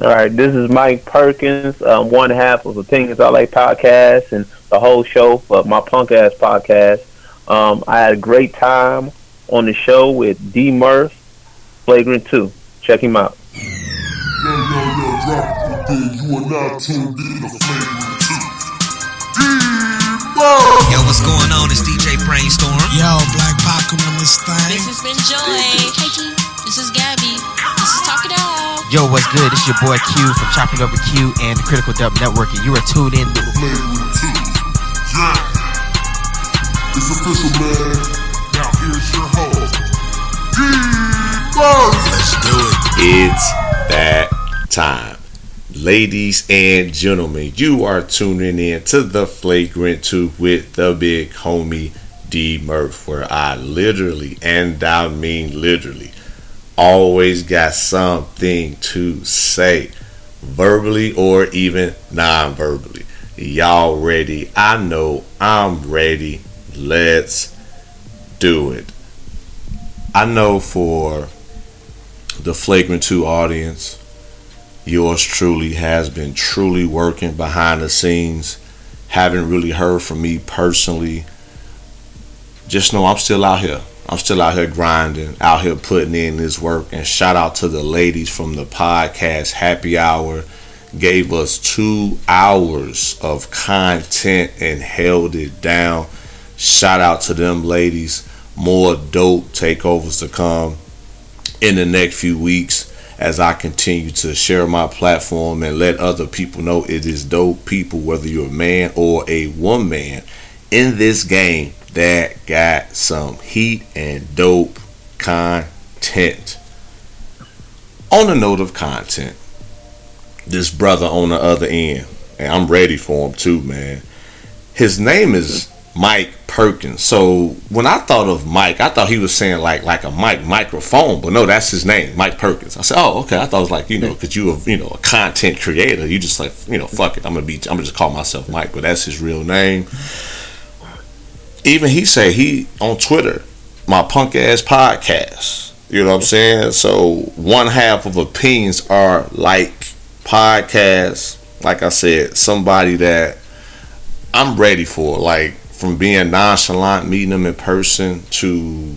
All right, this is Mike Perkins, um, one half of Opinions Are Like podcast and the whole show for my punk ass podcast. Um, I had a great time on the show with D Murph, Flagrant 2. Check him out. Yo, yo, yo, drop the thing. You are now tuned in to Flagrant 2. D-Murph! Yo, what's going on? It's DJ Brainstorm. Yo, Black Pac on this thing. This has been Joy. Hey, This is Gabby. Yo, what's good? It's your boy Q from Chopping Over Q and the Critical Dub Network, and you are tuned in to Flagrant 2. Yeah. It's official, man. Now here's your host, D-Murph! Let's do it. It's that time. Ladies and gentlemen, you are tuning in to the Flagrant 2 with the big homie D Murph, where I literally, and I mean literally, always got something to say, verbally or even non verbally. Y'all ready? I know I'm ready. Let's do it. I know for the Flagrant 2 audience, yours truly has been truly working behind the scenes. Haven't really heard from me personally. Just know I'm still out here. I'm still out here grinding, out here putting in this work. And shout out to the ladies from the podcast Happy Hour. Gave us two hours of content and held it down. Shout out to them ladies. More dope takeovers to come in the next few weeks as I continue to share my platform and let other people know it is dope people, whether you're a man or a woman, in this game that got some heat and dope content. On the note of content, this brother on the other end, and I'm ready for him too, man. His name is Mike Perkins. So when I thought of Mike, I thought he was saying like like a mic microphone, but no, that's his name, Mike Perkins. I said, oh, okay. I thought it was like you know, because you a you know a content creator, you just like you know, fuck it, I'm gonna be, I'm gonna just call myself Mike, but that's his real name. Even he say he on Twitter, my punk ass podcast. You know what I'm saying? So one half of opinions are like podcasts. Like I said, somebody that I'm ready for. Like from being nonchalant, meeting him in person, to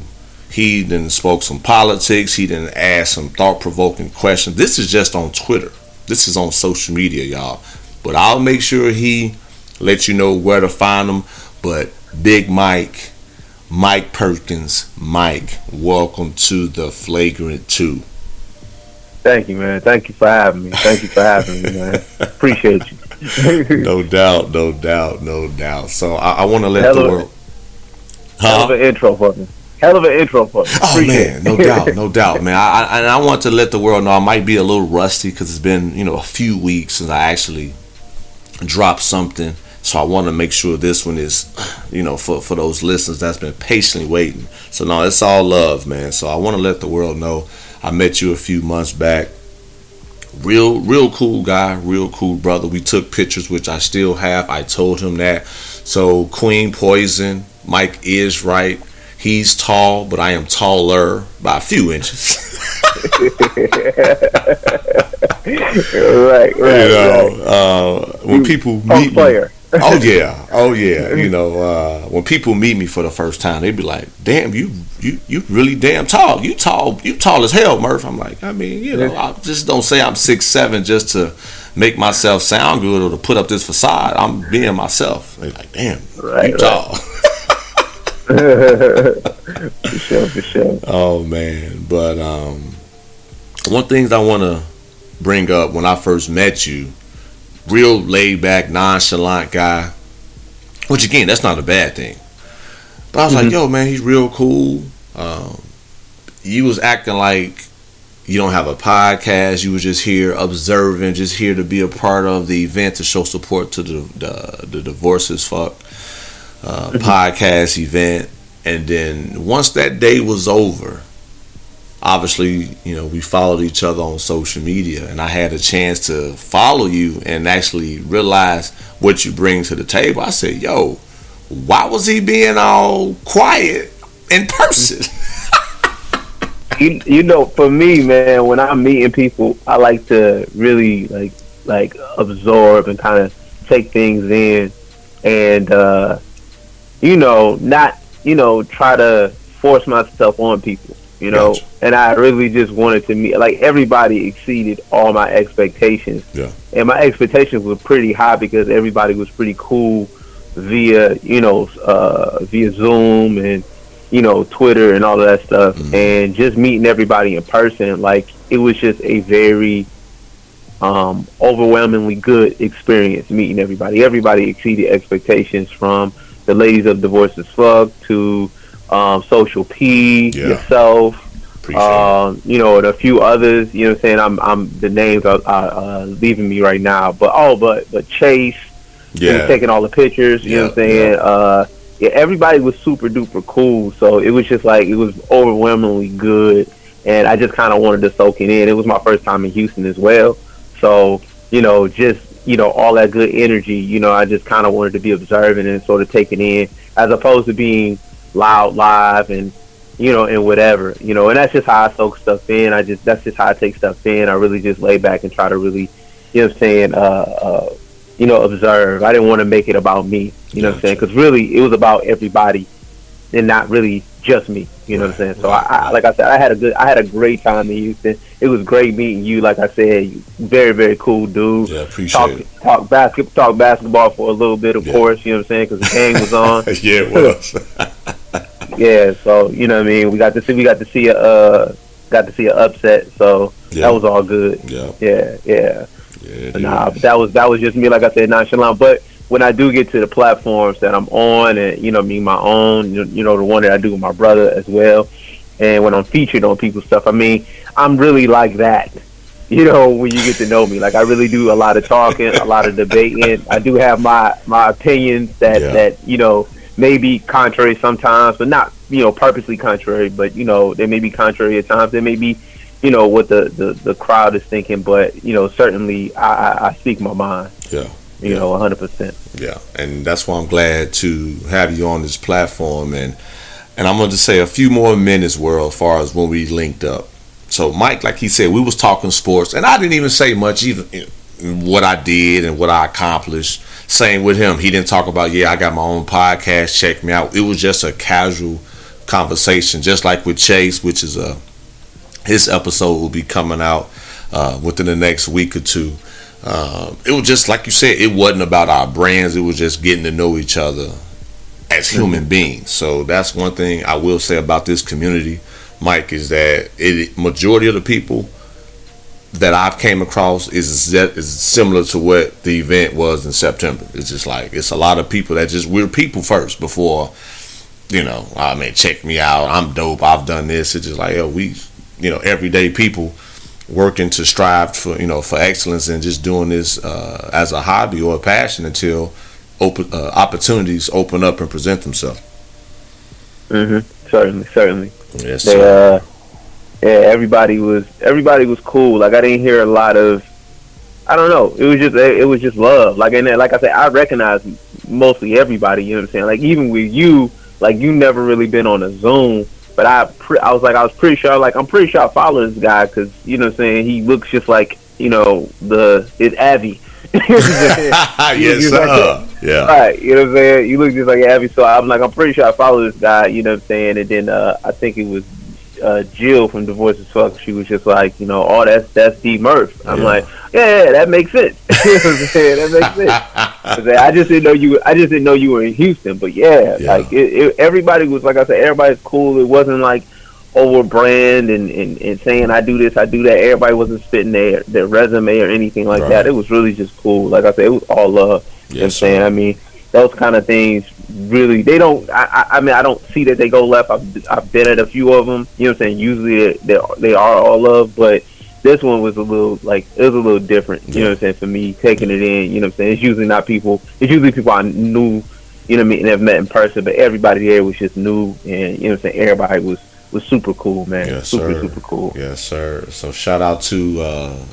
he then spoke some politics. He didn't ask some thought provoking questions. This is just on Twitter. This is on social media, y'all. But I'll make sure he let you know where to find him. But Big Mike, Mike Perkins, Mike, welcome to the Flagrant Two. Thank you, man. Thank you for having me. Thank you for having me, man. Appreciate you. no doubt, no doubt, no doubt. So I, I want to let Hell the world. Hell of an intro for me. Hell of an intro for me. Oh Appreciate man, no doubt, no doubt, man. I, I and I want to let the world know I might be a little rusty because it's been you know a few weeks since I actually dropped something. So I want to make sure this one is, you know, for for those listeners that's been patiently waiting. So no, it's all love, man. So I want to let the world know I met you a few months back. Real, real cool guy, real cool brother. We took pictures, which I still have. I told him that. So Queen Poison, Mike is right. He's tall, but I am taller by a few inches. right, right, you right. uh, when people meet me, player. oh yeah, oh yeah, you know, uh, when people meet me for the first time, they be like, "Damn, you, you, you really damn tall. You tall, you tall as hell, Murph." I'm like, I mean, you know, I just don't say I'm six seven just to make myself sound good or to put up this facade. I'm being myself. They like, damn, Right, you right. tall. for sure, for sure. Oh man, but um, one things I want to bring up when I first met you, real laid back, nonchalant guy. Which again, that's not a bad thing. But I was like, yo, man, he's real cool. Um, you was acting like you don't have a podcast. You was just here observing, just here to be a part of the event to show support to the the, the Divorce as Fuck uh, podcast event. And then once that day was over, obviously, you know, we followed each other on social media, and I had a chance to follow you and actually realize what you bring to the table. I said, "Yo, why was he being all quiet in person?" you, you know, for me, man, when I'm meeting people, I like to really like like absorb and kind of take things in, and uh, you know, not you know try to force myself on people. You know, Gotcha. and I really just wanted to meet like everybody exceeded all my expectations. Yeah. and my expectations were pretty high because everybody was pretty cool via you know uh, via Zoom and you know Twitter and all of that stuff, and just meeting everybody in person, like it was just a very um, overwhelmingly good experience meeting everybody. Everybody exceeded expectations from the ladies of Divorce as Fuck to um, Social P, Yeah. yourself, um, you know, and a few others. You know, what I'm saying I'm, I'm the names are, are uh, leaving me right now, but oh, but but Chase, it. he was Yeah. taking all the pictures. You know what I'm saying? yeah. Uh, yeah, everybody was super duper cool. So it was just like it was overwhelmingly good, and I just kind of wanted to soak it in. It was my first time in Houston as well, so you know, just you know, all that good energy. You know, I just kind of wanted to be observing and sort of taking in, as opposed to being loud live and you know, and whatever, you know, and that's just how I soak stuff in. I just that's just how I take stuff in. I really just lay back and try to really, you know, what I'm saying, uh, uh, you know, observe. I didn't want to make it about me, you know, what I'm saying, because really it was about everybody, and not really just me. You know what I'm saying? So I, I, like I said, I had a good, I had a great time in Houston. It was great meeting you. Like I said, very very cool dude. Yeah, appreciate Talk it. talk basketball, talk basketball for a little bit, of Yeah. course. You know what I'm saying? Because the game was on. yeah, it was. Yeah, so you know what I mean. We got to see we got to see a uh, got to see an upset, so Yeah. that was all good. yeah. Yeah, yeah. Yeah. it Nah, but that was that was just me. Like I said, nonchalant. But when I do get to the platforms that I'm on, and you know, me my own, you you know, the one that I do with my brother as well, and when I'm featured on people's stuff, I mean, I'm really like that. You know, when you get to know me, like I really do a lot of talking, a lot of debating. I do have my my opinions that Yeah. that you know may be contrary sometimes, but not you know purposely contrary. But you know, they may be contrary at times. They may be you know what the, the, the crowd is thinking, but you know certainly I, I, I speak my mind. Yeah. You know, 100. percent Yeah, and that's why I'm glad to have you on this platform, and and I'm going to say a few more minutes, world, as far as when we linked up. So Mike, like he said, we was talking sports, and I didn't even say much even what I did and what I accomplished. Same with him, he didn't talk about yeah, I got my own podcast, check me out. It was just a casual conversation, just like with Chase, which is a his episode will be coming out uh, within the next week or two. Um, it was just like you said, it wasn't about our brands. It was just getting to know each other as human beings. So that's one thing I will say about this community, Mike, is that it majority of the people that I've came across is that is similar to what the event was in September. It's just like it's a lot of people that just we're people first before you know. I mean, check me out. I'm dope. I've done this. It's just like yo, we you know everyday people working to strive for you know for excellence and just doing this uh, as a hobby or a passion until open uh, opportunities open up and present themselves. Hmm Certainly, certainly. Yes, They, sir. uh, yeah, everybody was everybody was cool. Like I didn't hear a lot of. I don't know. It was just it was just love. Like and then, like I said, I recognize mostly everybody. You know what I'm saying? Like even with you, like you never really been on a Zoom, but I pre- I was like I was pretty sure like I'm pretty sure I follow this guy because you know what I'm saying he looks just like you know the it's Avi. You know what I'm saying? yes, like yeah. Right, you know what I'm saying? You look just like Avi, so I'm like, I'm pretty sure I follow this guy, you know what I'm saying? And then uh, I think it was uh, Jill from Divorce as Fuck. She was just like, you know, oh, that's that's D Murph. I'm Yeah. like, yeah, yeah, that makes sense. you know what I'm saying? That makes sense. I just didn't know you. I just didn't know you were in Houston. But yeah, Yeah. like it, it, everybody was like I said, everybody's cool. It wasn't like over brand and, and, and saying I do this, I do that. Everybody wasn't spitting their their resume or anything like Right. that. It was really just cool. Like I said, it was all love. You know what I'm saying? I mean, those kind of things really they don't. I, I, mean, I don't see that they go left. I've I've been at a few of them. You know what I'm saying? Usually they they, they are all love, but this one was a little like it was a little different. You know what I'm saying? For me, taking it in. You know what I'm saying? It's usually not people. It's usually people I knew. You know what I mean? And have met in person, but everybody there was just new, and you know what I'm saying? Everybody was was super cool, man. Yes, super sir. super cool. Yes, sir. So shout out to uh,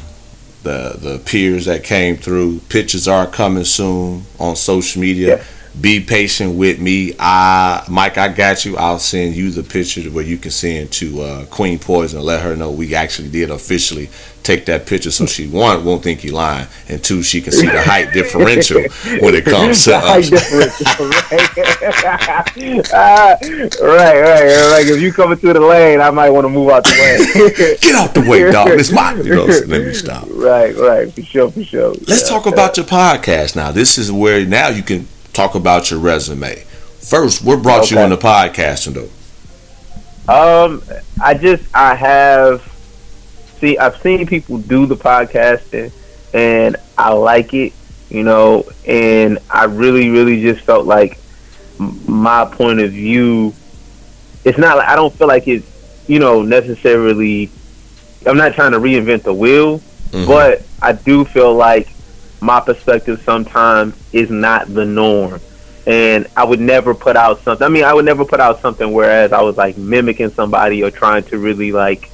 the the peers that came through. Pictures are coming soon on social media. Yeah. Be patient with me. I Mike, I got you. I'll send you the picture where you can send to uh, Queen Poison and let her know we actually did officially take that picture so she one won't think you lying and two she can see the height differential when it comes to The height us. differential, right? Ah, right, right, right. If you coming through the lane, I might want to move out the way. Get out the way, dog. It's my you know, so let me stop. right, right, for sure, for sure. Let's Yeah, talk about your podcast now. This is where now you can talk about your resume. First, what brought you Okay. into podcasting though? Um, I just I have see I've seen people do the podcasting, and I like it, you know, and I really really just felt like my point of view. It's not like I don't feel like it's you know necessarily. I'm not trying to reinvent the wheel, Mhm. but I do feel like my perspective sometimes is not the norm. And I would never put out something. I mean, I would never put out something whereas I was like mimicking somebody or trying to really like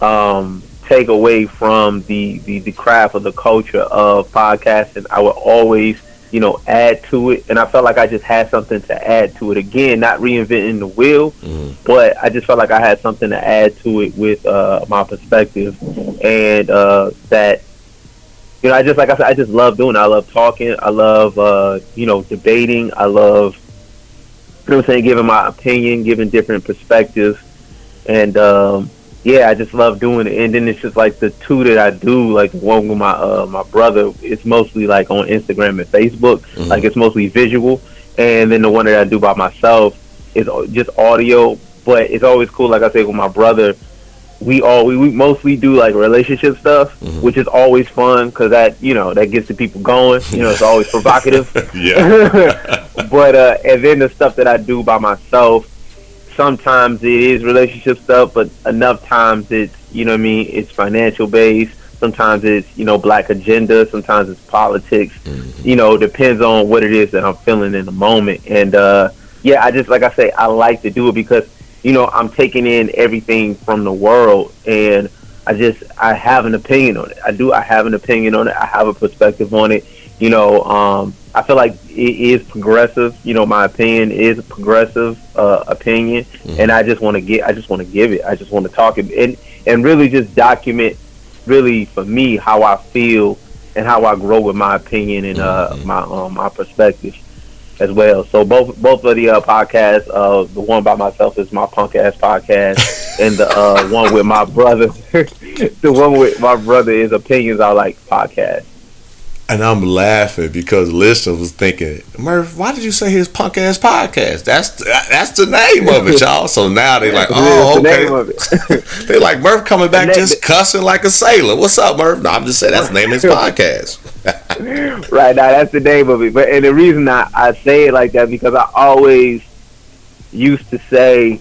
um, take away from the, the the craft or the culture of podcasting. I would always, you know, add to it, and I felt like I just had something to add to it. Again, not reinventing the wheel, Mhm. but I just felt like I had something to add to it with uh, my perspective, and uh, that you know, I just like I said, I just love doing. It. I love talking. I love uh, you know debating. I love you know what I'm saying, giving my opinion, giving different perspectives, and um, yeah, I just love doing it. And then it's just like the two that I do, like the one with my uh, my brother. It's mostly like on Instagram and Facebook. Mhm. Like it's mostly visual, and then the one that I do by myself is just audio. But it's always cool, like I say, with my brother. We all we, we mostly do like relationship stuff, Mhm. which is always fun because that you know that gets the people going. You know, it's always provocative. yeah. but uh, and then the stuff that I do by myself, sometimes it is relationship stuff, but enough times it's you know what I mean. It's financial based. Sometimes it's you know black agenda. Sometimes it's politics. You know, depends on what it is that I'm feeling in the moment. And uh, yeah, I just like I say, I like to do it because you know I'm taking in everything from the world and. I just I have an opinion on it. I do. I have an opinion on it. I have a perspective on it. You know, um, I feel like it is progressive. You know, my opinion is a progressive uh, opinion, and I just want to get. I just want to give it. I just want to talk it and and really just document, really for me how I feel and how I grow with my opinion and uh, my um, my perspective as well. So both both of the uh, podcasts, uh, the one by myself is my punk ass podcast, and the uh, one with my brother, the one with my brother is opinions are like podcast. And I'm laughing because listeners was thinking, Murph, why did you say his punk ass podcast? That's that's the name of it, y'all. So now they're like, oh, It's the name okay. of it. They like Murph coming back just cussing like a sailor. What's up, Murph? No, I'm just saying that's the name of his podcast. right now, that's the name of it. But and the reason I, I say it like that because I always used to say,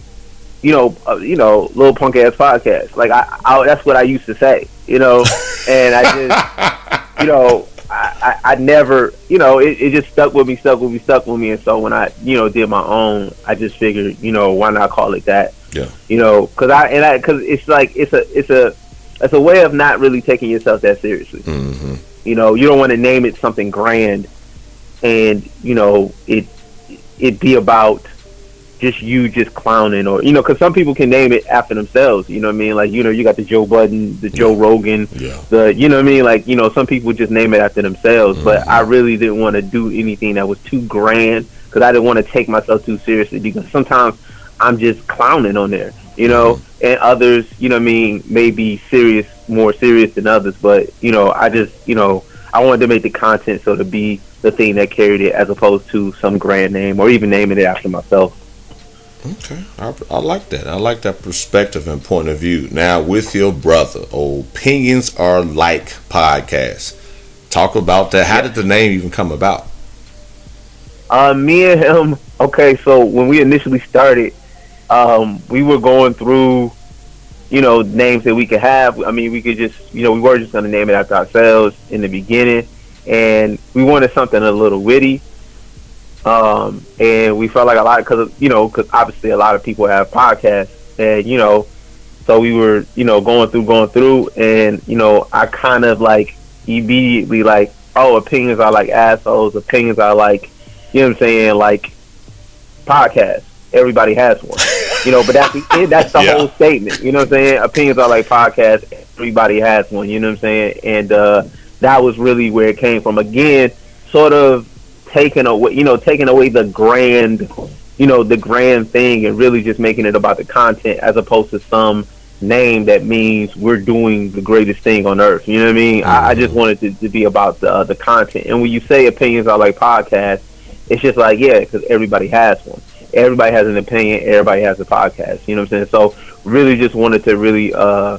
you know, uh, you know, little punk ass podcast. Like I, I, that's what I used to say, you know, and I just, you know, I, I, I never, you know, it, it just stuck with me, stuck with me, stuck with me, and so when I, you know, did my own, I just figured, you know, why not call it that? Yeah. You know, because I and I because it's like it's a it's a it's a way of not really taking yourself that seriously. hmm You know, you don't want to name it something grand, and you know it it be about just you just clowning or you know because some people can name it after themselves. You know what I mean? Like you know you got the Joe Budden, the Joe Rogan, Yeah. the you know what I mean? Like you know some people just name it after themselves, but mm-hmm. I really didn't want to do anything that was too grand because I didn't want to take myself too seriously because sometimes I'm just clowning on there. You know, mm-hmm. and others, you know what I mean, may be serious, more serious than others, but you know, I just, you know, I wanted to make the content so to be the thing that carried it as opposed to some grand name or even naming it after myself. Okay, I, I like that. I like that perspective and point of view. Now, with your brother, opinions are like podcasts. Talk about that. How did the name even come about? Uh, me and him. Okay, so when we initially started, um, we were going through, you know, names that we could have. I mean, we could just, you know, we were just going to name it after ourselves in the beginning, and we wanted something a little witty. Um, and we felt like a lot because you know, because obviously a lot of people have podcasts, and you know, so we were, you know, going through, going through, and you know, I kind of like immediately like, oh, opinions are like assholes. Opinions are like you know what I'm saying, like podcast. Everybody has one, you know. But that's the, that's the Yeah. whole statement. You know what I'm saying? Opinions are like podcasts. Everybody has one. You know what I'm saying? And uh, that was really where it came from. Again, sort of taking away, you know, taking away the grand, you know, the grand thing, and really just making it about the content as opposed to some name that means we're doing the greatest thing on earth. You know what I mean? I, I just wanted to, to be about the uh, the content. And when you say opinions are like podcasts, it's just like yeah, because everybody has one. Everybody has an opinion. Everybody has a podcast. You know what I'm saying? So really, just wanted to really, uh,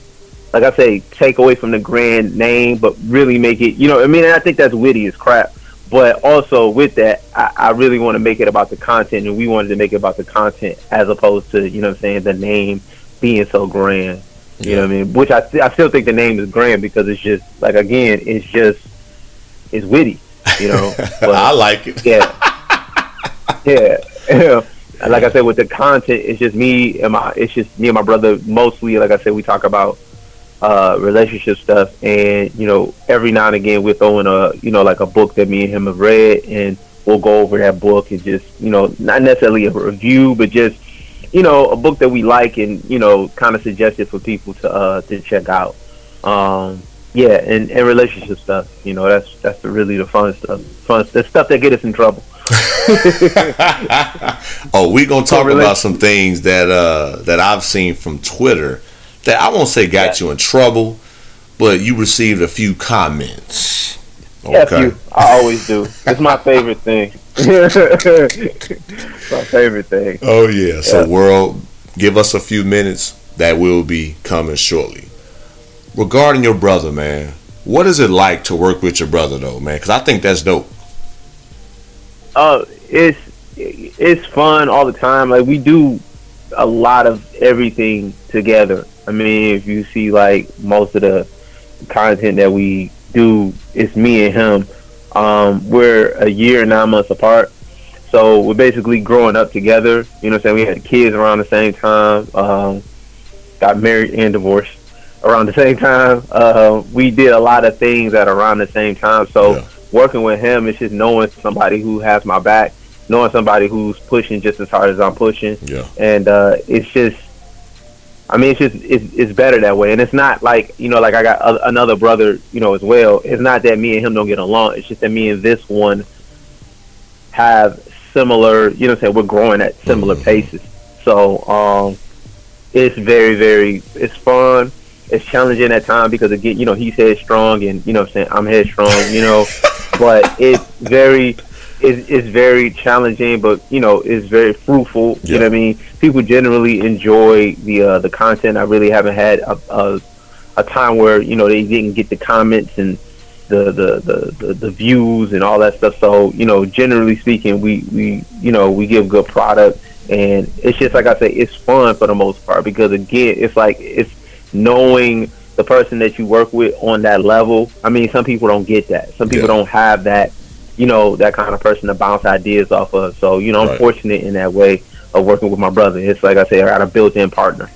like I say, take away from the grand name, but really make it. You know, I mean, and I think that's witty as crap. But also with that, I, I really want to make it about the content, and we wanted to make it about the content as opposed to you know what I'm saying the name being so grand. You know what I mean? Which I st- I still think the name is grand because it's just like again, it's just it's witty. You know, but, I like it. yeah, yeah. Like I said, with the content, it's just me and my. It's just me and my brother. Mostly, like I said, we talk about uh relationship stuff, and you know, every now and again, we're throwing a you know like a book that me and him have read, and we'll go over that book and just you know not necessarily a review, but just you know a book that we like and you know kind of suggest it for people to uh to check out. Um, yeah, and, and relationship stuff. You know, that's that's the, really the fun stuff. Fun the stuff that get us in trouble. oh, we gonna talk about some things that uh that I've seen from Twitter that I won't say got you in trouble, but you received a few comments. You. I always do. It's my favorite thing. my favorite thing. Oh yeah. So Yeah. world, give us a few minutes. That will be coming shortly. Regarding your brother, man, what is it like to work with your brother though, man? Because I think that's dope. Uh, it's it's fun all the time. Like we do a lot of everything together. I mean, if you see like most of the content that we do, it's me and him. Um, we're a year and nine months apart, so we're basically growing up together. You know, what I'm saying we had kids around the same time. Um, got married and divorced around the same time. Uh, we did a lot of things at around the same time. So Yeah. working with him is just knowing somebody who has my back, knowing somebody who's pushing just as hard as I'm pushing, Yeah. and uh, it's just. I mean, it's just it's, it's better that way, and it's not like you know, like I got a, another brother, you know, as well. It's not that me and him don't get along. It's just that me and this one have similar, you know, what I'm saying we're growing at similar paces. So, um, it's very, very, it's fun. It's challenging at times because again, you know, he's headstrong and you know, what I'm saying I'm headstrong, you know, but it's very, it's, it's very challenging, but you know, it's very fruitful. You know what I mean? People generally enjoy the uh, the content. I really haven't had a, a a time where you know they didn't get the comments and the the, the, the the views and all that stuff. So you know, generally speaking, we we you know we give good product, and it's just like I say, it's fun for the most part because again, it's like it's knowing the person that you work with on that level. I mean, some people don't get that. Some people Yeah. don't have that. You know, that kind of person to bounce ideas off of. So you know, I'm Right. fortunate in that way of working with my brother. It's like I say, I got a built-in partner.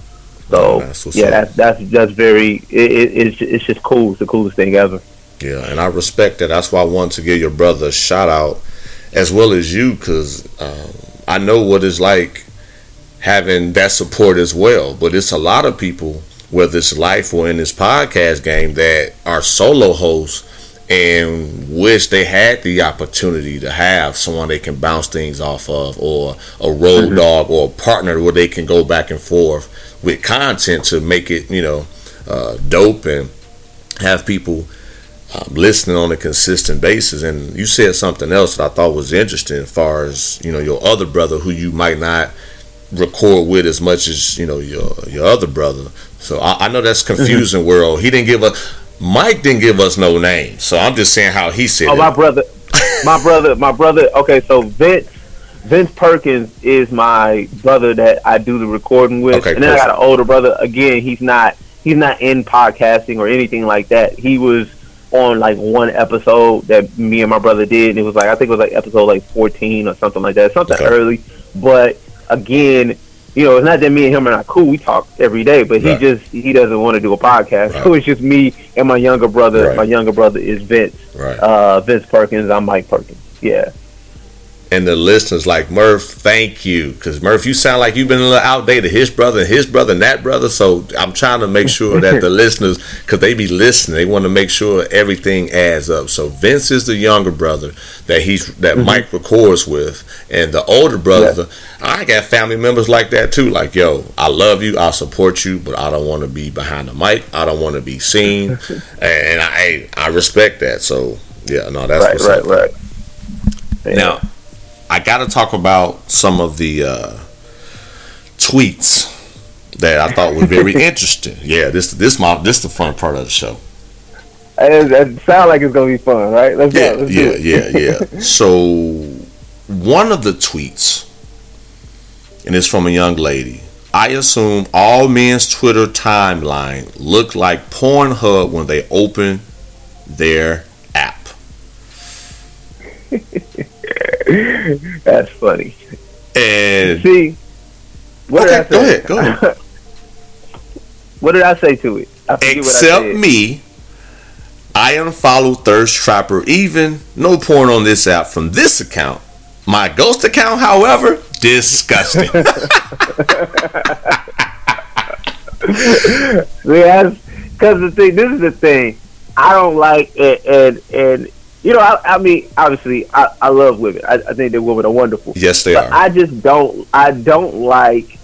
So Oh, that's yeah, that's that's that's very. It, it, it's it's just cool. It's the coolest thing ever. Yeah, and I respect that. That's why I wanted to give your brother a shout out, as well as you, because um, I know what it's like having that support as well. But it's a lot of people, whether it's life or in this podcast game, that are solo hosts and wish they had the opportunity to have someone they can bounce things off of, or a road dog, or a partner where they can go back and forth with content to make it, you know, uh, dope and have people um, listening on a consistent basis. And you said something else that I thought was interesting, as far as you know your other brother who you might not record with as much as you know your your other brother. So I, I know that's confusing. World, he didn't give us Mike didn't give us no name, so I'm just saying how he said oh, it. Oh, it. my brother, my brother, my brother. Okay, so Vince, Vince Perkins is my brother that I do the recording with, Okay, and then I got an older brother. Again, he's not he's not in podcasting or anything like that. He was on like one episode that me and my brother did, and it was like I think it was like episode like 14 or something like that, something Okay. early. But again. You know, it's not that me and him are not cool. We talk every day, but he just he doesn't want to do a podcast. Right. So it's just me and my younger brother. Right. My younger brother is Vince right. uh, Vince Perkins. I'm Mike Perkins. Yeah. And the listeners like Murph, thank you, because Murph, you sound like you've been a little outdated. His brother, and his brother, and that brother. So I'm trying to make sure that the listeners, because they be listening, they want to make sure everything adds up. So Vince is the younger brother that he's that mm-hmm. Mike records with, and the older brother. I got family members like that too. Like, yo, I love you, I support you, but I don't want to be behind the mic. I don't want to be seen, and I I respect that. So yeah, no, that's right, what's right, up. right. Yeah. Now, I got to talk about some of the uh, tweets that I thought were very interesting. Yeah, this this my this the fun part of the show. it, it sounds like it's gonna be fun, right? Let's Yeah, go. Let's yeah, yeah, yeah. So one of the tweets, and it's from a young lady. I assume all men's Twitter timeline look like Pornhub when they open their app. That's funny. And See, what okay, did I say? go ahead, go ahead. what did I say to it? I forget what I Except me, I unfollowed Thirst Trapper. Even no porn on this app from this account. My ghost account, however, disgusting. Because the thing, this is the thing. I don't like and and, and you know, I, I mean, obviously, I, I love women. I, I think that women are wonderful. yes, they but are. I just don't. I don't like,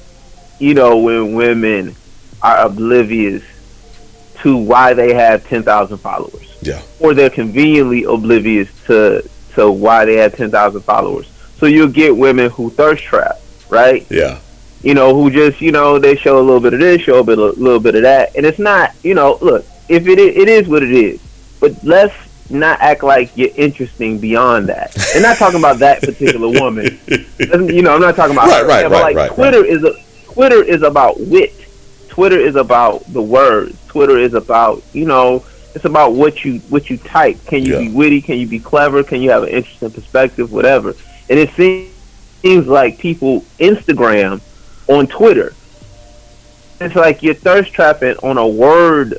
you know, when women are oblivious to why they have ten thousand followers. Yeah. Or they're conveniently oblivious to to why they have ten thousand followers. So you'll get women who thirst trap, right? Yeah, you know, who just, you know, they show a little bit of this, show a bit, a little bit of that, and it's not, you know, look, if it is, it is what it is, but let's not act like you're interesting beyond that. And not talking about that particular woman, you know, I'm not talking about Right, her. right, Yeah, right, like right, Twitter is a Twitter is about wit. Twitter is about the words. Twitter is about, you know, it's about what you what you type. Can you Yeah. be witty? Can you be clever? Can you have an interesting perspective? Whatever. And it seems seems like people Instagram on Twitter. It's like you're thirst trapping on a word.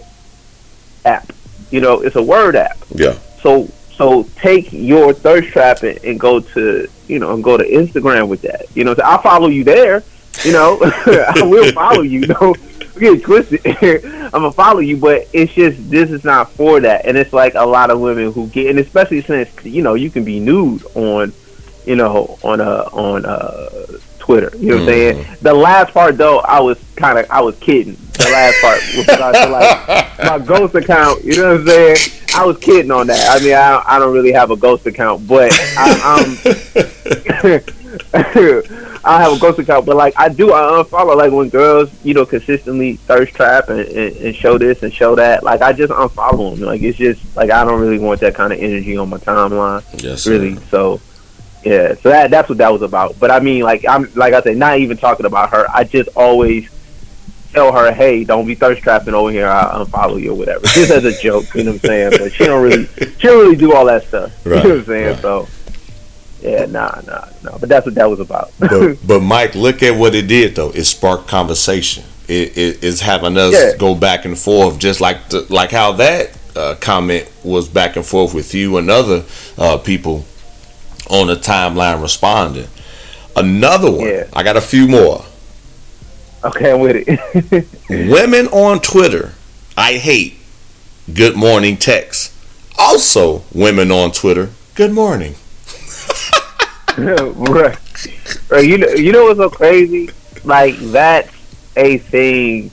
You know, it's a word app. yeah, So so take your thirst trap and go to you know and go to Instagram with that. You know, so I'll follow you there. You know, I will follow you. Don't get it twisted. I'm gonna follow you, but it's just this is not for that. And it's like a lot of women who get, and especially since you know you can be nude on, you know, on a on uh Twitter. You know what I'm saying? Mm-hmm. The last part though, I was kind of I was kidding. The last part was regards to like my ghost account. You know what I'm saying? I was kidding on that. I mean, I I don't really have a ghost account, but I, I'm. Um, I have a ghost account, but like I do, I unfollow like when girls, you know, consistently thirst trap and, and, and show this and show that. Like I just unfollow them. Like it's just like I don't really want that kind of energy on my timeline, yes, sir. really. So yeah, so that that's what that was about. But I mean, like I'm like I said, not even talking about her. I just always tell her, hey, don't be thirst trapping over here. I'll unfollow you or whatever, just as a joke. You know what I'm saying? But she don't really, she don't really do all that stuff. Right, you know what I'm saying? right. So. Yeah, nah, nah, nah. But that's what that was about. but but Mike, look at what it did though. It sparked conversation. It, it it's having us Yeah. go back and forth, just like the, like how that uh, comment was back and forth with you and other uh, people on the timeline responding. Another one. Yeah. I got a few more. okay, I'm with it. Women on Twitter, I hate. Good morning text. Also, women on Twitter, good morning. right. You know, you know what's so crazy? Like that's a thing.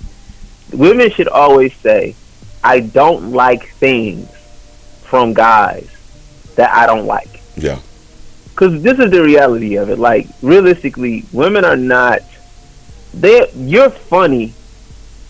Women should always say, "I don't like things from guys that I don't like." Yeah. Because this is the reality of it. Like realistically, women are not. They you're funny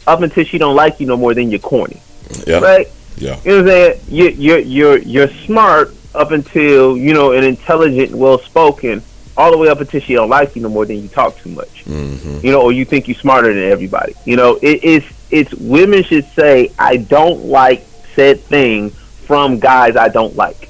up until she don't like you no more. than you're corny, Yeah. right? Yeah. You know what I'm saying? You, you're you're you're smart up until you know an intelligent, well spoken, all the way up until she don't like you no more. than you talk too much, hmm you know, or you think you're smarter than everybody. You know, it, it's it's women should say, I don't like said thing from guys I don't like.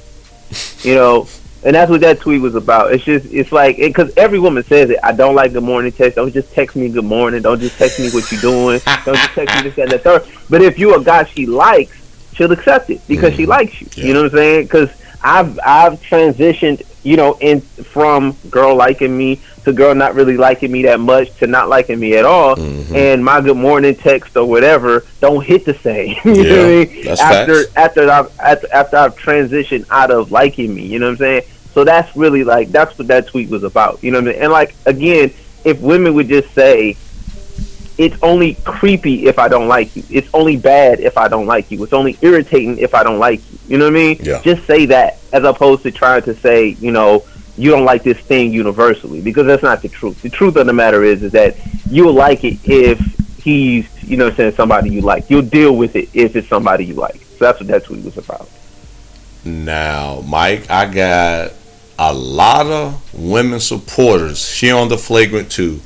You know. And that's what that tweet was about. It's just, it's like, because every woman says it. I don't like good morning text. Don't just text me good morning. Don't just text me what you doing. Don't just text me this, that, and the third. But if you're a guy she likes, she'll accept it because she likes you. Yeah. You know what I'm saying? Because I've I've transitioned you know, in from girl liking me to girl not really liking me that much to not liking me at all, Mhm. and my good morning text or whatever don't hit the same. you know what I Yeah, mean? that's after facts. after I've after, after I've transitioned out of liking me, you know what I'm saying? So that's really like that's what that tweet was about. You know what I mean? And like again, if women would just say it's only creepy if I don't like you. It's only bad if I don't like you. It's only irritating if I don't like you. You know what I mean? Yeah. Just say that as opposed to trying to say, you know, you don't like this thing universally because that's not the truth. The truth of the matter is is that you'll like it if he's, you know, I'm saying somebody you like. You'll deal with it if it's somebody you like. So that's what that tweet was about. Now, Mike, I got a lot of women supporters She on the Flagrant 2.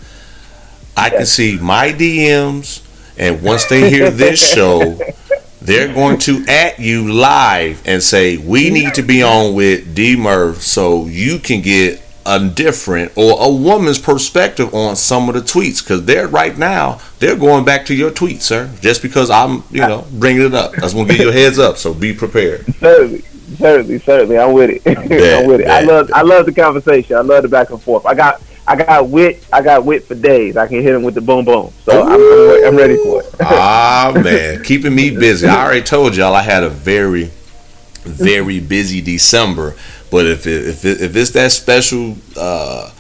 I can see my DMs, and once they hear this show, they're going to at you live and say, "We need to be on with D Murph so you can get a different or a woman's perspective on some of the tweets because they're right now they're going back to your tweets, sir. Just because I'm, you know, bringing it up, I just want to give you a heads up. So be prepared. Certainly, certainly. I'm with it. Bet, I'm with it. I bet. love, I love the conversation. I love the back and forth. I got, I got wit. I got wit for days. I can hit him with the boom boom. So I'm, I'm, I'm ready for it. ah man, keeping me busy. I already told y'all I had a very, very busy December. But if it, if it, if it's that special uh,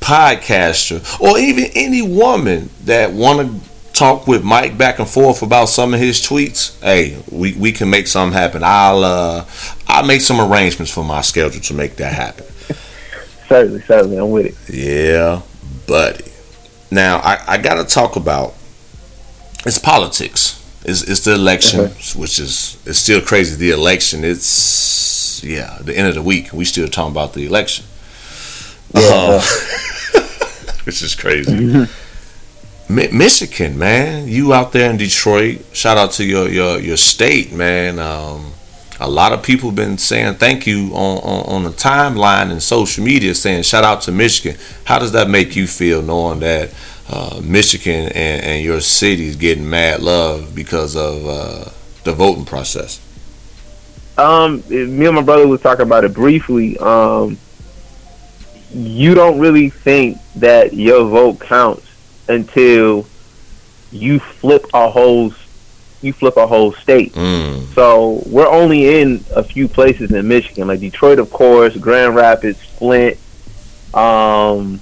podcaster or even any woman that want to talk with Mike back and forth about some of his tweets, hey, we, we can make something happen. I'll uh, I'll make some arrangements for my schedule to make that happen. certainly, certainly. I'm with it. Yeah, buddy. Now I, I gotta talk about it's politics. It's, it's the election, which is it's still crazy. The election, it's yeah, the end of the week. We still talking about the election, Uh, which is crazy. Mi- Michigan, man, you out there in Detroit. Shout out to your your your state, man. Um, a lot of people been saying thank you on, on, on the timeline and social media saying shout out to Michigan. How does that make you feel knowing that uh, Michigan and, and your city is getting mad love because of uh, the voting process? Um, me and my brother was talking about it briefly. Um, you don't really think that your vote counts until you flip a whole, you flip a whole state. Mm, So we're only in a few places in Michigan, like Detroit, of course, Grand Rapids, Flint. Um,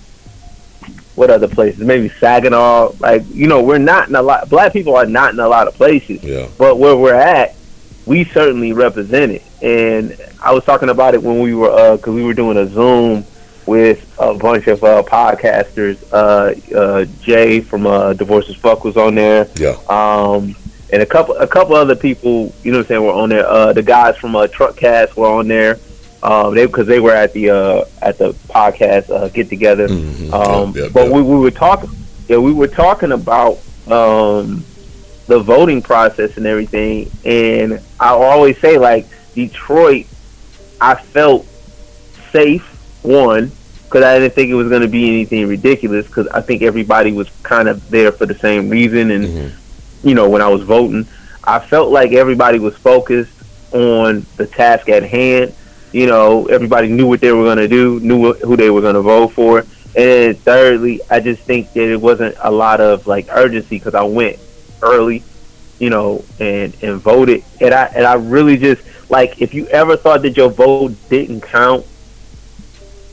what other places? Maybe Saginaw. Like you know, we're not in a lot. Black people are not in a lot of places, yeah. but where we're at, we certainly represent it. And I was talking about it when we were, because we were doing a Zoom with a bunch of uh, podcasters. Uh, uh, Jay from uh, Divorce as Fuck was on there Yeah. um, and a couple a couple other people, you know what I'm saying, were on there. Uh, the guys from uh, Truckcast were on there. Um, they because they were at the uh, at the podcast uh, get together. Mhm. Um, but we, we were talking, yeah, we were talking about um, the voting process and everything. And I always say like Detroit, I felt safe one because I didn't think it was going to be anything ridiculous because I think everybody was kind of there for the same reason and Mhm. you know, when I was voting, I felt like everybody was focused on the task at hand. You know, everybody knew what they were going to do, knew wh- who they were going to vote for. And then thirdly, I just think that it wasn't a lot of like urgency because I went early, you know, and and voted. And I and I really just like if you ever thought that your vote didn't count,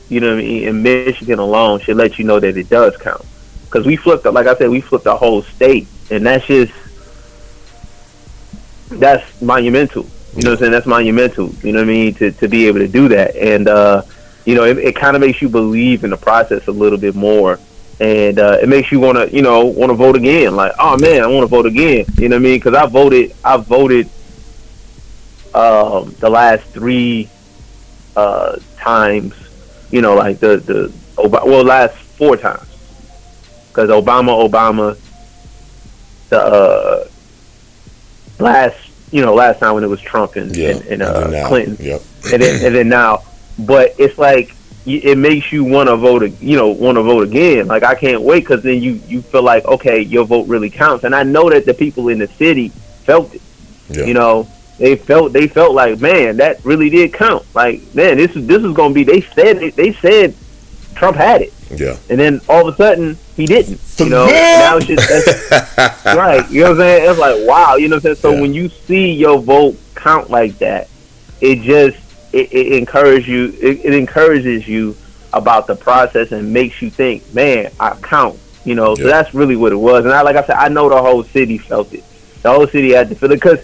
you know, what I mean, in Michigan alone should let you know that it does count. Because we flipped, like I said, we flipped the whole state, and that's just that's monumental. You know what I'm saying? That's monumental. You know what I mean? To to be able to do that, and uh, you know, it, it kind of makes you believe in the process a little bit more, and uh, it makes you want to, you know, want to vote again. Like, oh man, I want to vote again. You know what I mean? Because I voted, I voted um, the last three uh, times. You know, like the the Ob- well, last four times because Obama, Obama, the uh, last you know last time when it was Trump and Yeah. and, and, uh, then now. Clinton, Yep. and then and then now, but it's like it makes you want to vote, you know, want to vote again. Like I can't wait because then you you feel like okay, your vote really counts, and I know that the people in the city felt it. Yeah. You know, they felt they felt like man that really did count. Like man, this is this is gonna be. They said they, they said Trump had it, Yeah. and then all of a sudden he didn't. You know, now it's just that's, right. You know what I'm saying? It's like wow. You know what I'm saying? So Yeah. when you see your vote count like that, it just it, it encourages you. It, it encourages you about the process and makes you think, man, I count. You know, so that's really what it was. And I, like I said, I know the whole city felt it. The whole city had to feel it because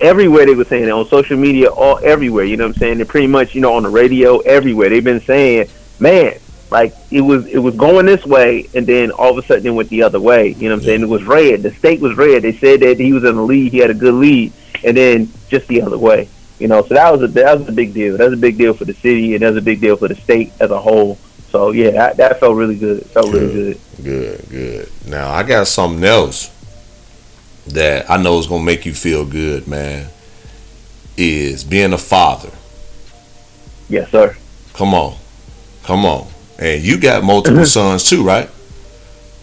everywhere they were saying it on social media, all everywhere. You know what I'm saying? And pretty much, you know, on the radio, everywhere they've been saying, man, like it was it was going this way, and then all of a sudden it went the other way. You know what I'm saying? It was red. The state was red. They said that he was in the lead. He had a good lead, and then just the other way. You know, so that was a that was a big deal. That was a big deal for the city, and that was a big deal for the state as a whole. So yeah, that, that felt really good. It felt really good. Good, good. Now I got something else that I know is gonna make you feel good, man. Is being a father. Yes, sir. Come on, come on. And you got multiple mm-hmm. sons too, right?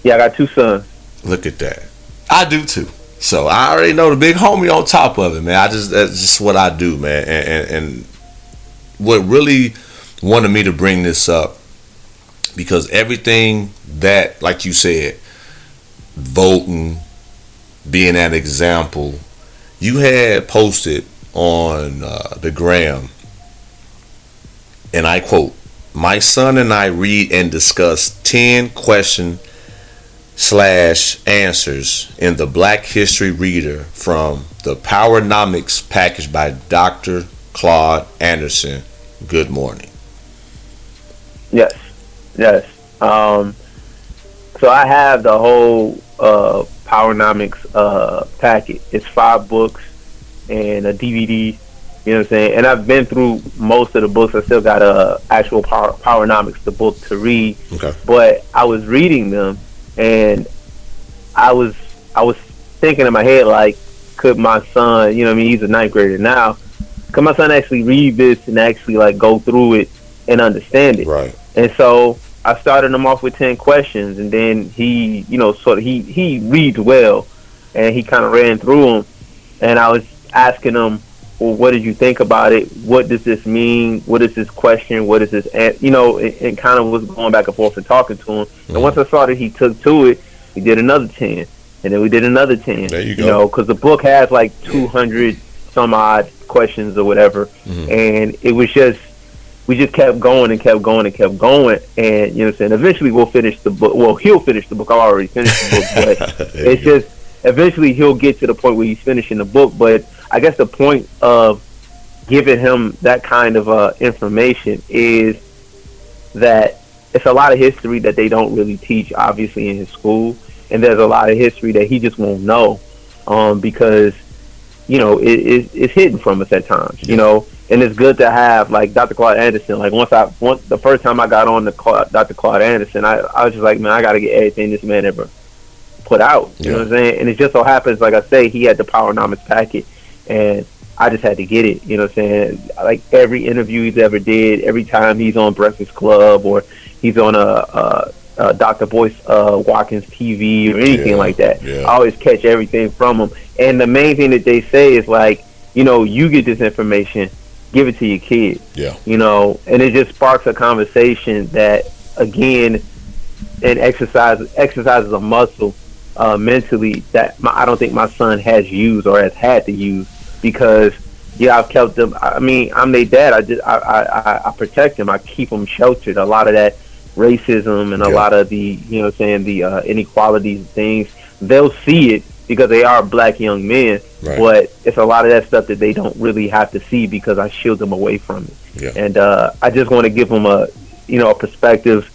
Yeah, I got two sons. Look at that. I do too. So I already know the big homie on top of it, man. I just that's just what I do, man. And and, and what really wanted me to bring this up because everything that, like you said, voting, being an example, you had posted on uh, the gram, and I quote, "My son and I read and discuss ten question slash answers in the Black History Reader from the Powernomics package by Dr. Claude Anderson. Good morning." Yes, yes. Um, so I have the whole uh, Powernomics uh, packet. It's five books and a DVD. You know what I'm saying? And I've been through most of the books. I still got a actual Power, Powernomics, the book to read. Okay. But I was reading them, and I was I was thinking in my head like, could my son? You know, what I mean, he's a ninth grader now. Could my son actually read this and actually like go through it and understand it? Right. And so I started him off with ten questions, and then he, you know, sort of he he reads well, and he kind of ran through them, and I was asking him, well, what did you think about it? What does this mean? What is this question? What is this? an-" You know, it, it kind of was going back and forth and talking to him. And once I saw that he took to it, we did another ten, and then we did another ten. There you You go. know, because the book has like two hundred some odd questions or whatever, Mm-hmm. and it was just we just kept going and kept going and kept going. And you know what I'm saying? Eventually we'll finish the book. Well, he'll finish the book. I already finished the book, but it's just eventually he'll get to the point where he's finishing the book. But I guess the point of giving him that kind of uh, information is that it's a lot of history that they don't really teach, obviously, in his school, and there's a lot of history that he just won't know um, because you know it, it, it's hidden from us at times. You know, and it's good to have like Dr. Claude Anderson. Like once I once the first time I got on the Claude, Dr. Claude Anderson, I, I was just like, man, I got to get everything this man ever put out. You know what I'm saying? And it just so happens, like I say, he had the Powernomics packet, and I just had to get it. You know what I'm saying? Like every interview he's ever did, every time he's on Breakfast Club or he's on a, a, a Dr. Boyce uh, Watkins TV or anything Yeah, like that, yeah. I always catch everything from him. And the main thing that they say is like, you know, you get this information, give it to your kids Yeah. you know, and it just sparks a conversation that, again, and exercise exercises a muscle uh, mentally that my, I don't think my son has used or has had to use because yeah, I've kept them. I mean, I'm their dad. I just I, I, I- I protect them. I keep them sheltered. A lot of that racism and a lot of the you know saying the uh, inequalities and things they'll see it because they are black young men Right. but it's a lot of that stuff that they don't really have to see because I shield them away from it Yeah. and uh, I just want to give them a you know a perspective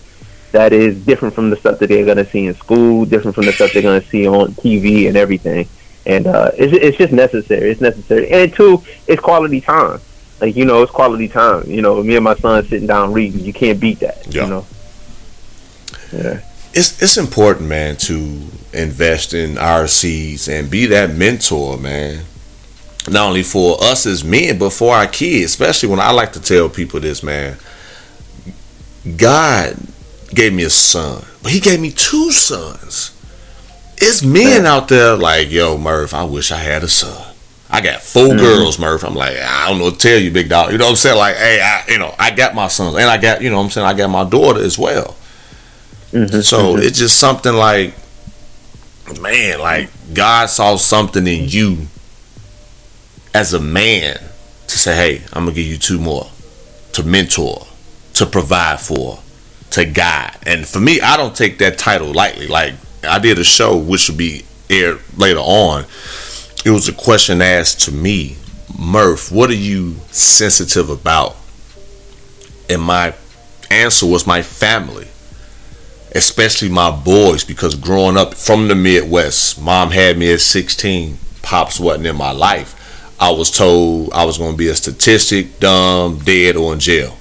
that is different from the stuff that they're going to see in school, different from the stuff they're going to see on TV and everything. And uh, it's it's just necessary. It's necessary, and two, it's quality time. Like you know, it's quality time. You know, me and my son sitting down reading. You can't beat that. Yeah. You know. Yeah. It's it's important, man, to invest in our seeds and be that mentor, man. Not only for us as men, but for our kids. Especially when I like to tell people this, man. God gave me a son, but He gave me two sons. It's men out there like, yo, Murph, I wish I had a son. I got 4 mm. girls, Murph. I'm like, I don't know what to tell you, big dog. You know what I'm saying? Like, hey, I, you know, I got my sons, and I got, you know, what I'm saying, I got my daughter as well. Mm-hmm, so mm-hmm. it's just something like, man, like God saw something in you as a man to say, hey, I'm gonna give you two more to mentor, to provide for, to guide. And for me, I don't take that title lightly. Like I did a show which will be aired later on. It was a question asked to me, Murph, what are you sensitive about? And my answer was my family especially my boys, because growing up from the Midwest, mom had me at 16, pops wasn't in my life. I was told I was going to be a statistic, dumb, dead, or in jail.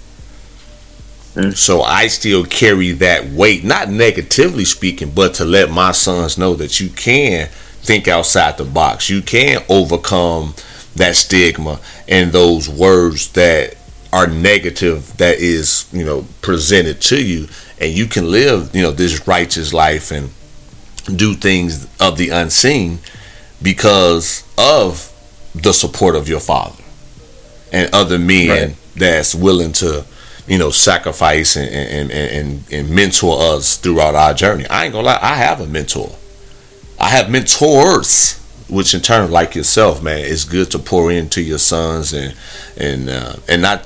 Mm. So I still carry that weight, not negatively speaking, but to let my sons know that you can think outside the box. You can overcome that stigma and those words that are negative that is, you know, presented to you and you can live, you know, this righteous life and do things of the unseen because of the support of your father and other men Right. that's willing to you know sacrifice and, and, and, and mentor us throughout our journey i ain't gonna lie i have a mentor i have mentors which in turn like yourself man it's good to pour into your sons and and uh, and not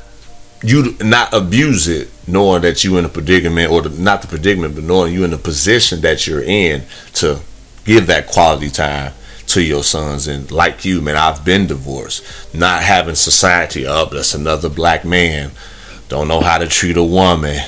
you not abuse it knowing that you in a predicament or the, not the predicament but knowing you in the position that you're in to give that quality time to your sons. And like you man i've been divorced. Not having society up that's another black man. Don't know how to treat a woman.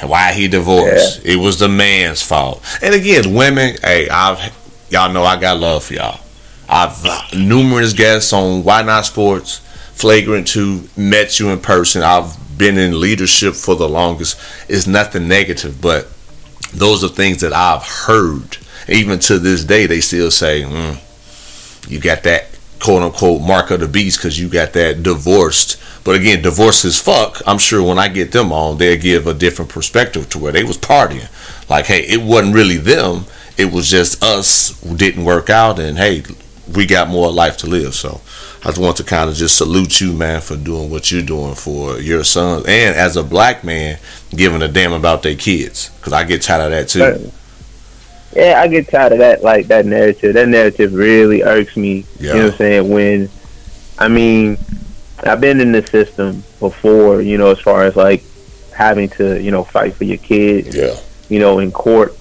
And why he divorced? It was the man's fault. And again women hey i've y'all know i got love for y'all. I've uh, numerous guests on why not sports flagrant 2 met you in person i've been in leadership for the longest it's nothing negative but those are things that i've heard even to this day they still say mm, you got that quote unquote mark of the beast because you got that divorced. But again, Divorce as Fuck. I'm sure when I get them on, they'll give a different perspective to where they was partying. Like, hey, it wasn't really them. It was just us who didn't work out, and hey, we got more life to live. So I just want to kind of just salute you, man, for doing what you're doing for your sons, and as a black man, giving a damn about their kids. Because I get tired of that too. Yeah, I get tired of that like that narrative. That narrative really irks me. You know Yeah. what I'm saying? When I mean I've been in the system before, you know, as far as like having to, you know, fight for your kids, Yeah, you know, in court.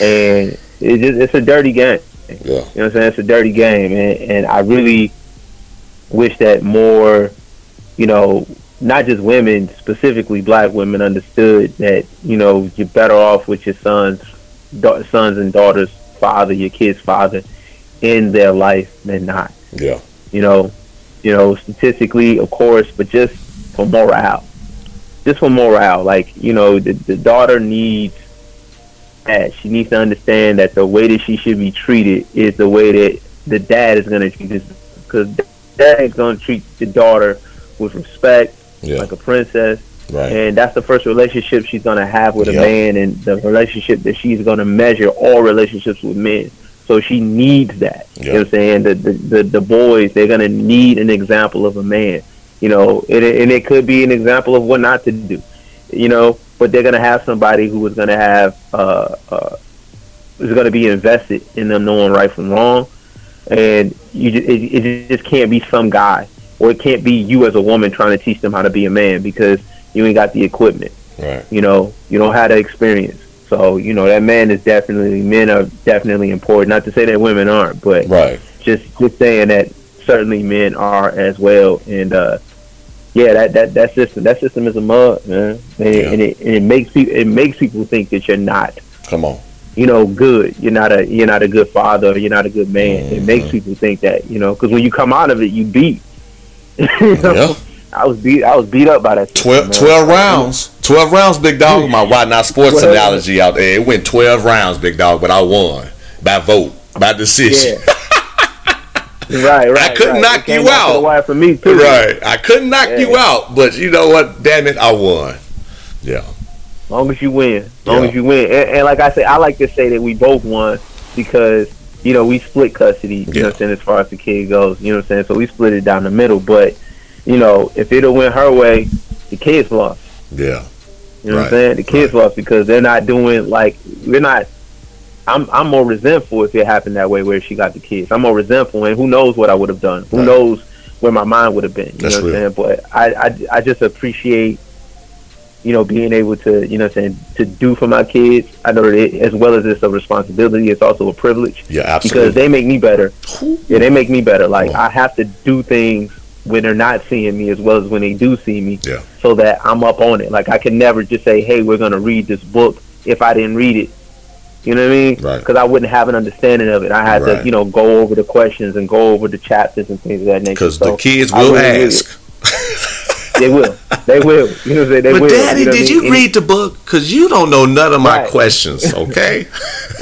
And it just it's a dirty game. yeah, You know what I'm saying? It's a dirty game, and, and I really wish that more, you know, not just women, specifically black women, understood that you know you're better off with your sons, da- sons and daughters' father, your kid's father, in their life than not. yeah, You know, you know, statistically, of course, but just for morale, just for morale. Like you know, the, the daughter needs that. She needs to understand that the way that she should be treated is the way that the dad is going to treat this, because dad is going to treat the daughter with respect, yeah. like a princess, Right. and that's the first relationship she's going to have with Yep. a man, and the relationship that she's going to measure all relationships with men. So she needs that. You know what I'm saying? The the, the, the boys, they're going to need an example of a man. You know, and it, and it could be an example of what not to do. You know, but they're going to have somebody who is going to have uh, uh, is going to be invested in them knowing right from wrong, and you it, it just can't be some guy, or it can't be you as a woman trying to teach them how to be a man because you ain't got the equipment. Right. You know, you don't have the experience. So you know that man is definitely men are definitely important. Not to say that women aren't, but Right. just just saying that certainly men are as well. And uh, yeah, that, that that system that system is a mud, man. And, Yeah. and it and it makes people it makes people think that you're not Come on. You know good. You're not a you're not a good father. You're not a good man. It Mm-hmm. makes people think that you know because when you come out of it, you beat. You know? Yeah. I was beat. I was beat up by that. system, 12, man. 12 rounds. 12 rounds, big dog. My why not sports Well- analogy out there. It went 12 rounds, big dog, but I won by vote, by decision. Yeah. right, right. I couldn't right. knock you out. the for me too. Right. I couldn't knock Yeah. you out, but you know what? Damn it, I won. Yeah. Long as you win, long Yeah. as you win. And, and like I said, I like to say that we both won because you know, we split custody. You know Yeah. what I'm saying? As far as the kid goes, you know what I'm saying. So we split it down the middle. But you know, if it went her way, the kids lost. Yeah. You know what I'm saying? The kids lost because they're not doing like we're not. I'm I'm more resentful if it happened that way where she got the kids. I'm more resentful, and who knows what I would have done? Who Right. knows where my mind would have been? You That's know what real. I'm saying? But I, I I just appreciate you know being able to you know saying to do for my kids. I know that it, as well as it's a responsibility, it's also a privilege Yeah, absolutely. because they make me better. Yeah, they make me better. Like Wow. I have to do things when they're not seeing me as well as when they do see me. Yeah. So that I'm up on it. Like I can never just say, "Hey, we're gonna read this book." If I didn't read it, you know what I mean? Right. Because I wouldn't have an understanding of it. I had Right. to, you know, go over the questions and go over the chapters and things of that nature. Because So the kids will ask. They will. They will. You know what I'm saying? They But will. daddy, know what I did mean? you read the book? Because you don't know none of my Right. questions, okay?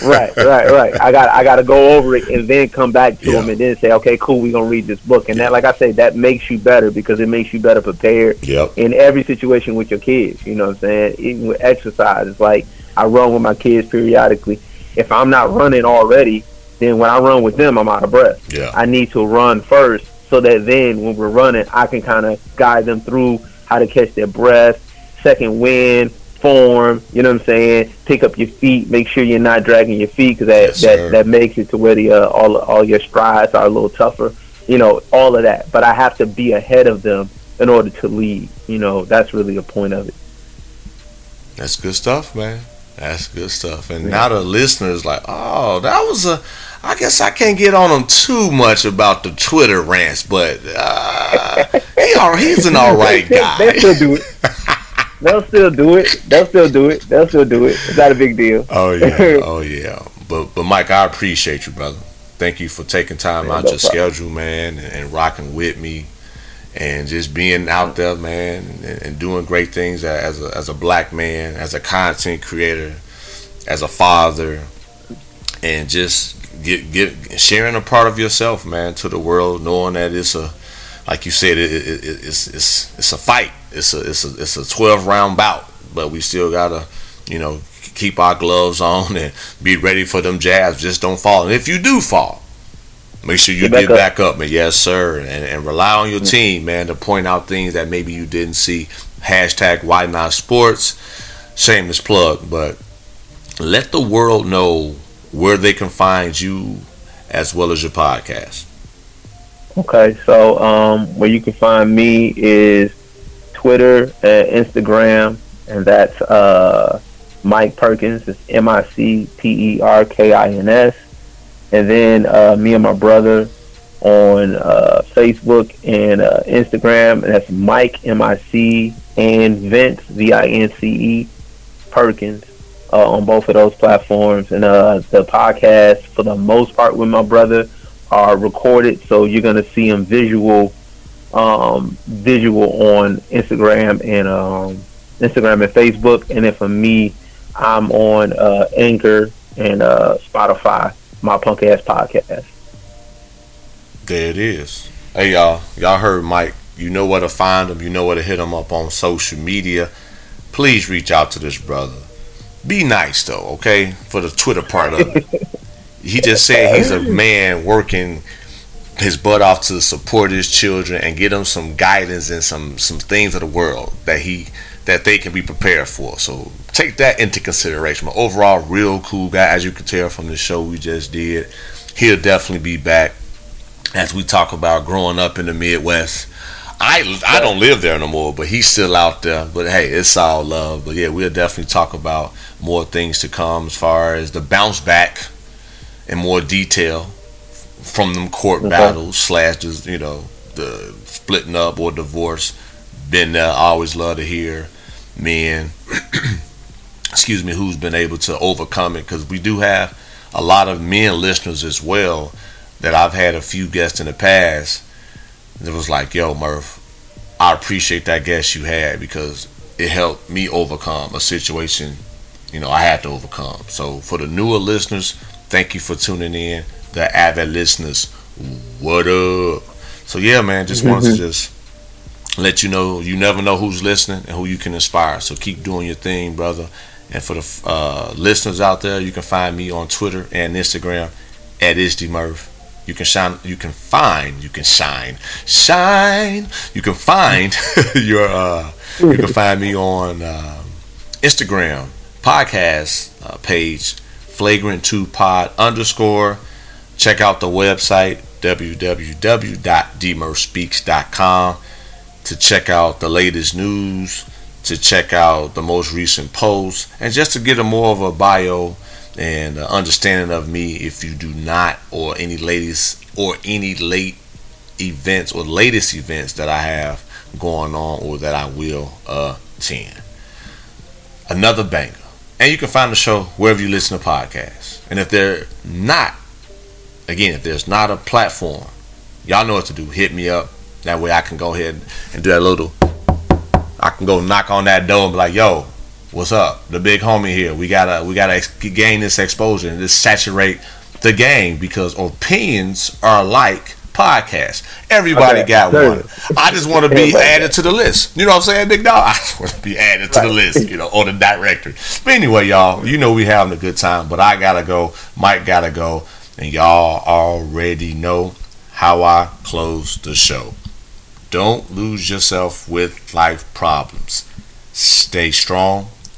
right, right, right. I got I got to go over it and then come back to Yeah. them and then say, okay, cool, we're gonna read this book. And that, like I say, that makes you better because it makes you better prepared Yep. in every situation with your kids. You know what I'm saying? Even with exercise, it's like I run with my kids periodically. If I'm not running already, then when I run with them, I'm out of breath. Yeah. I need to run first so that then when we're running, I can kind of guide them through how to catch their breath, second wind, form. You know what I'm saying? Pick up your feet. Make sure you're not dragging your feet because that, Yes, that that makes it to where the uh, all all your strides are a little tougher. You know all of that, but I have to be ahead of them in order to lead. You know that's really the point of it. That's good stuff, man. That's good stuff. And now the listeners like, oh, that was a. I guess I can't get on him too much about the Twitter rants, but uh, he all, he's an all right guy. They'll still do it. They'll still do it. They'll still do it. They'll still do it. It's not a big deal. Oh yeah, oh yeah. But but Mike, I appreciate you, brother. Thank you for taking time Man, out no your problem. schedule, man, and, and rocking with me, and just being out there, man, and, and doing great things as a as a black man, as a content creator, as a father, and just get get sharing a part of yourself, man, to the world, knowing that it's a like you said, it, it, it, it's it's it's a fight. It's a it's a it's a twelve round bout, but we still gotta, you know, keep our gloves on and be ready for them jabs. Just don't fall. And if you do fall, make sure you Get back get up. back up, man. Yes, sir. And and rely on your team, man, to point out things that maybe you didn't see. Hashtag Why Not Sports. Shameless plug, but let the world know where they can find you as well as your podcast. Okay, so um, where you can find me is Twitter and Instagram, and that's uh, Mike Perkins. It's M I C P E R K I N S. And then uh, me and my brother on uh, Facebook and uh, Instagram, and that's Mike M I C and Vince V I N C E Perkins uh, on both of those platforms. And uh, the podcast, for the most part, with my brother, are recorded, so you're gonna see them visual, um, visual on Instagram and um, Instagram and Facebook. And then for me, I'm on uh, Anchor and uh, Spotify. My punk ass podcast. There it is. Hey y'all, y'all heard Mike. You know where to find him. You know where to hit him up on social media. Please reach out to this brother. Be nice though, okay? For the Twitter part of it. he just said he's a man working his butt off to support his children and get them some guidance and some some things of the world that he that they can be prepared for. So take that into consideration. But overall, real cool guy, as you can tell from the show we just did. He'll definitely be back as we talk about growing up in the Midwest. I I don't live there no more, but he's still out there. But hey, it's all love. But yeah, we'll definitely talk about more things to come as far as the bounce back in more detail from them court Okay. battles slash just you know the splitting up or divorce. Been there. I always love to hear men. excuse me, who's been able to overcome it because we do have a lot of men listeners as well that I've had a few guests in the past that was like, yo, Murph, I appreciate that guest you had because it helped me overcome a situation, you know, I had to overcome. So for the newer listeners, thank you for tuning in. The avid listeners, what up? So yeah, man, just wanted to just let you know you never know who's listening and who you can inspire. So keep doing your thing, brother. And for the uh, listeners out there, you can find me on Twitter and Instagram at It's D Murph. You can shine. You can find. You can shine. Shine. You can find your. Uh, you can find me on um, Instagram podcast uh, page flagrant two pod underscore. Check out the website www.dmurphspeaks.com to check out the latest news, to check out the most recent posts, and just to get a more of a bio and uh, understanding of me if you do not or any latest or any late events or latest events that I have going on or that I will attend. Another banger. And you can find the show wherever you listen to podcasts. And if they're not, again, if there's not a platform, y'all know what to do. Hit me up. That way I can go ahead and do that little, I can go knock on that door and be like, yo, what's up? The big homie here. We gotta, we gotta ex- gain this exposure and just saturate the game because opinions are like podcasts. Everybody Okay, got one. I just want to be added to the list. You know what I'm saying, big dog? I just want to be added to the list, you know, or the directory. But anyway, y'all, you know we having a good time, but I gotta go. Mike gotta go, and y'all already know how I close the show. Don't lose yourself with life problems. Stay strong